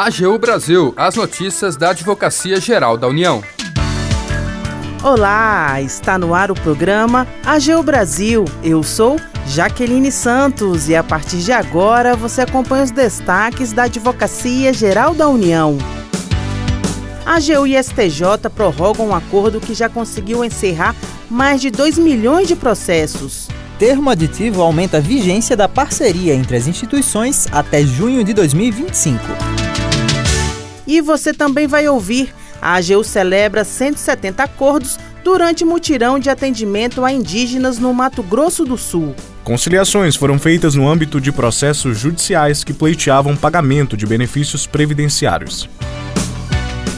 AGU Brasil, as notícias da Advocacia Geral da União. Olá, está no ar o programa AGU Brasil. Eu sou Jaqueline Santos e a partir de agora você acompanha os destaques da Advocacia Geral da União. A AGU e STJ prorrogam um acordo que já conseguiu encerrar mais de 2 milhões de processos. Termo aditivo aumenta a vigência da parceria entre as instituições até junho de 2025. E você também vai ouvir: a AGU celebra 170 acordos durante mutirão de atendimento a indígenas no Mato Grosso do Sul. Conciliações foram feitas no âmbito de processos judiciais que pleiteavam pagamento de benefícios previdenciários.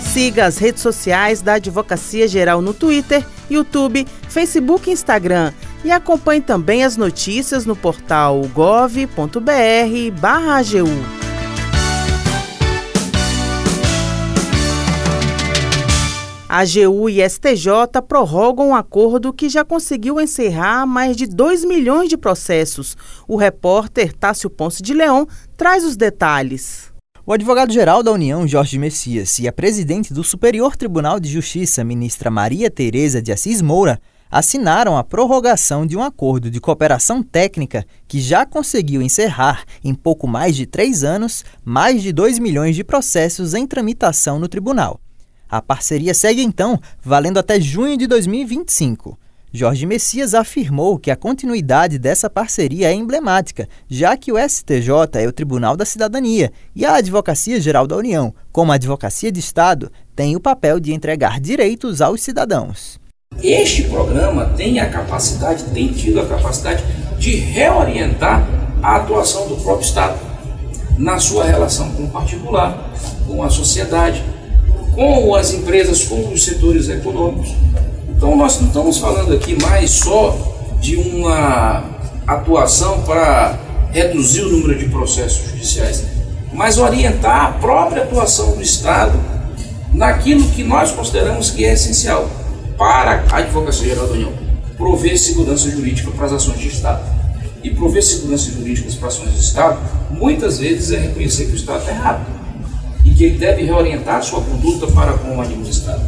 Siga as redes sociais da Advocacia Geral no Twitter, YouTube, Facebook e Instagram. E acompanhe também as notícias no portal gov.br/agu. AGU e STJ prorrogam um acordo que já conseguiu encerrar mais de 2 milhões de processos. O repórter Tássio Ponce de Leão traz os detalhes. O advogado-geral da União, Jorge Messias, e a presidente do Superior Tribunal de Justiça, ministra Maria Tereza de Assis Moura, assinaram a prorrogação de um acordo de cooperação técnica que já conseguiu encerrar, em pouco mais de três anos, mais de 2 milhões de processos em tramitação no tribunal. A parceria segue então, valendo até junho de 2025. Jorge Messias afirmou que a continuidade dessa parceria é emblemática, já que o STJ é o Tribunal da Cidadania e a Advocacia Geral da União, como Advocacia de Estado, tem o papel de entregar direitos aos cidadãos. Este programa tem a capacidade, tem tido a capacidade de reorientar a atuação do próprio Estado na sua relação com o particular, com a sociedade, com as empresas, com os setores econômicos. Então nós não estamos falando aqui mais só de uma atuação para reduzir o número de processos judiciais, mas orientar a própria atuação do Estado naquilo que nós consideramos que é essencial para a Advocacia Geral da União, prover segurança jurídica para as ações de Estado. E prover segurança jurídica para as ações de Estado, muitas vezes é reconhecer que o Estado está errado que ele deve reorientar sua conduta para com o administrado.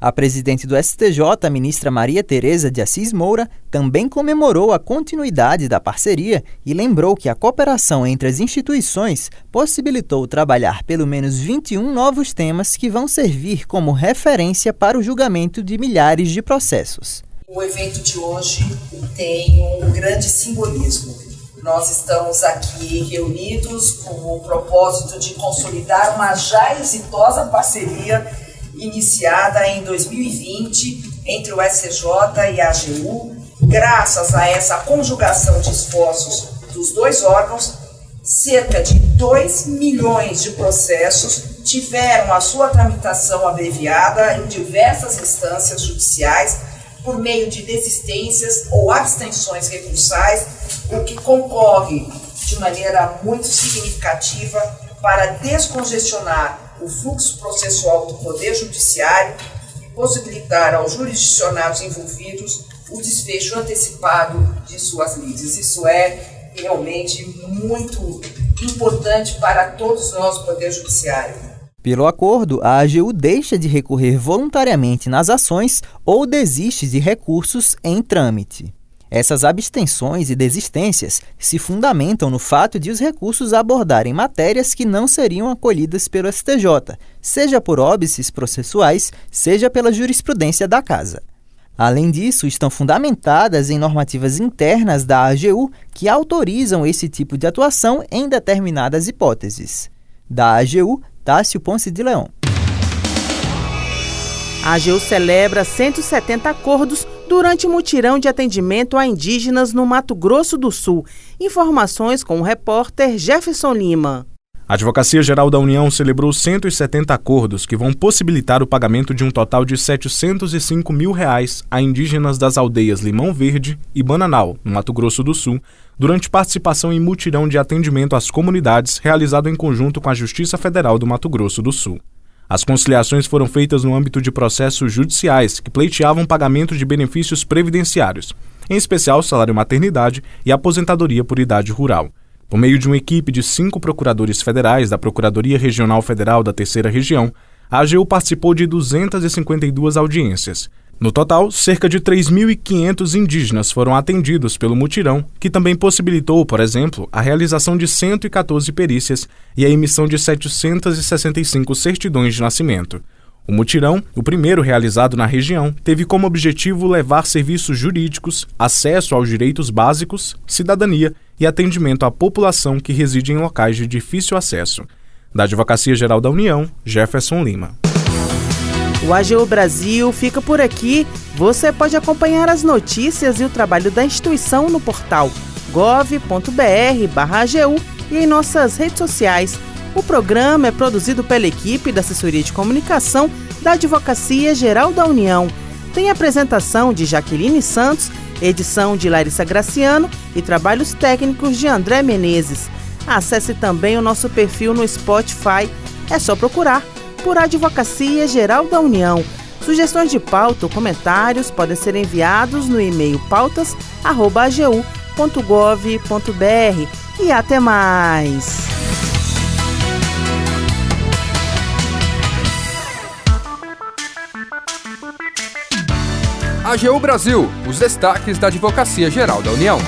A presidente do STJ, a ministra Maria Tereza de Assis Moura, também comemorou a continuidade da parceria e lembrou que a cooperação entre as instituições possibilitou trabalhar pelo menos 21 novos temas que vão servir como referência para o julgamento de milhares de processos. O evento de hoje tem um grande simbolismo nós estamos aqui reunidos com o propósito de consolidar uma já exitosa parceria iniciada em 2020 entre o SCJ e a AGU. Graças a essa conjugação de esforços dos dois órgãos, cerca de 2 milhões de processos tiveram a sua tramitação abreviada em diversas instâncias judiciais por meio de desistências ou abstenções recursais o que concorre de maneira muito significativa para descongestionar o fluxo processual do Poder Judiciário e possibilitar aos jurisdicionados envolvidos o desfecho antecipado de suas lides. Isso é realmente muito importante para todos nós, Poder Judiciário. Pelo acordo, a AGU deixa de recorrer voluntariamente nas ações ou desiste de recursos em trâmite. Essas abstenções e desistências se fundamentam no fato de os recursos abordarem matérias que não seriam acolhidas pelo STJ, seja por óbices processuais, seja pela jurisprudência da Casa. Além disso, estão fundamentadas em normativas internas da AGU que autorizam esse tipo de atuação em determinadas hipóteses. Da AGU, Tássio Ponce de Leão. A AGU celebra 170 acordos durante mutirão de atendimento a indígenas no Mato Grosso do Sul. Informações com o repórter Jefferson Lima. A Advocacia Geral da União celebrou 170 acordos que vão possibilitar o pagamento de um total de 705 mil reais a indígenas das aldeias Limão Verde e Bananal, no Mato Grosso do Sul, durante participação em mutirão de atendimento às comunidades realizado em conjunto com a Justiça Federal do Mato Grosso do Sul. As conciliações foram feitas no âmbito de processos judiciais que pleiteavam pagamento de benefícios previdenciários, em especial salário maternidade e aposentadoria por idade rural. Por meio de uma equipe de cinco procuradores federais da Procuradoria Regional Federal da Terceira Região, a AGU participou de 252 audiências. No total, cerca de 3.500 indígenas foram atendidos pelo mutirão, que também possibilitou, por exemplo, a realização de 114 perícias e a emissão de 765 certidões de nascimento. O mutirão, o primeiro realizado na região, teve como objetivo levar serviços jurídicos, acesso aos direitos básicos, cidadania e atendimento à população que reside em locais de difícil acesso. Da Advocacia Geral da União, Jefferson Lima. O AGU Brasil fica por aqui. Você pode acompanhar as notícias e o trabalho da instituição no portal gov.br/agu e em nossas redes sociais. O programa é produzido pela equipe da Assessoria de Comunicação da Advocacia Geral da União. Tem apresentação de Jaqueline Santos, edição de Larissa Graciano e trabalhos técnicos de André Menezes. Acesse também o nosso perfil no Spotify. É só procurar por Advocacia Geral da União. Sugestões de pauta ou comentários podem ser enviados no e-mail pautas.agu.gov.br. E até mais! AGU Brasil, os destaques da Advocacia Geral da União.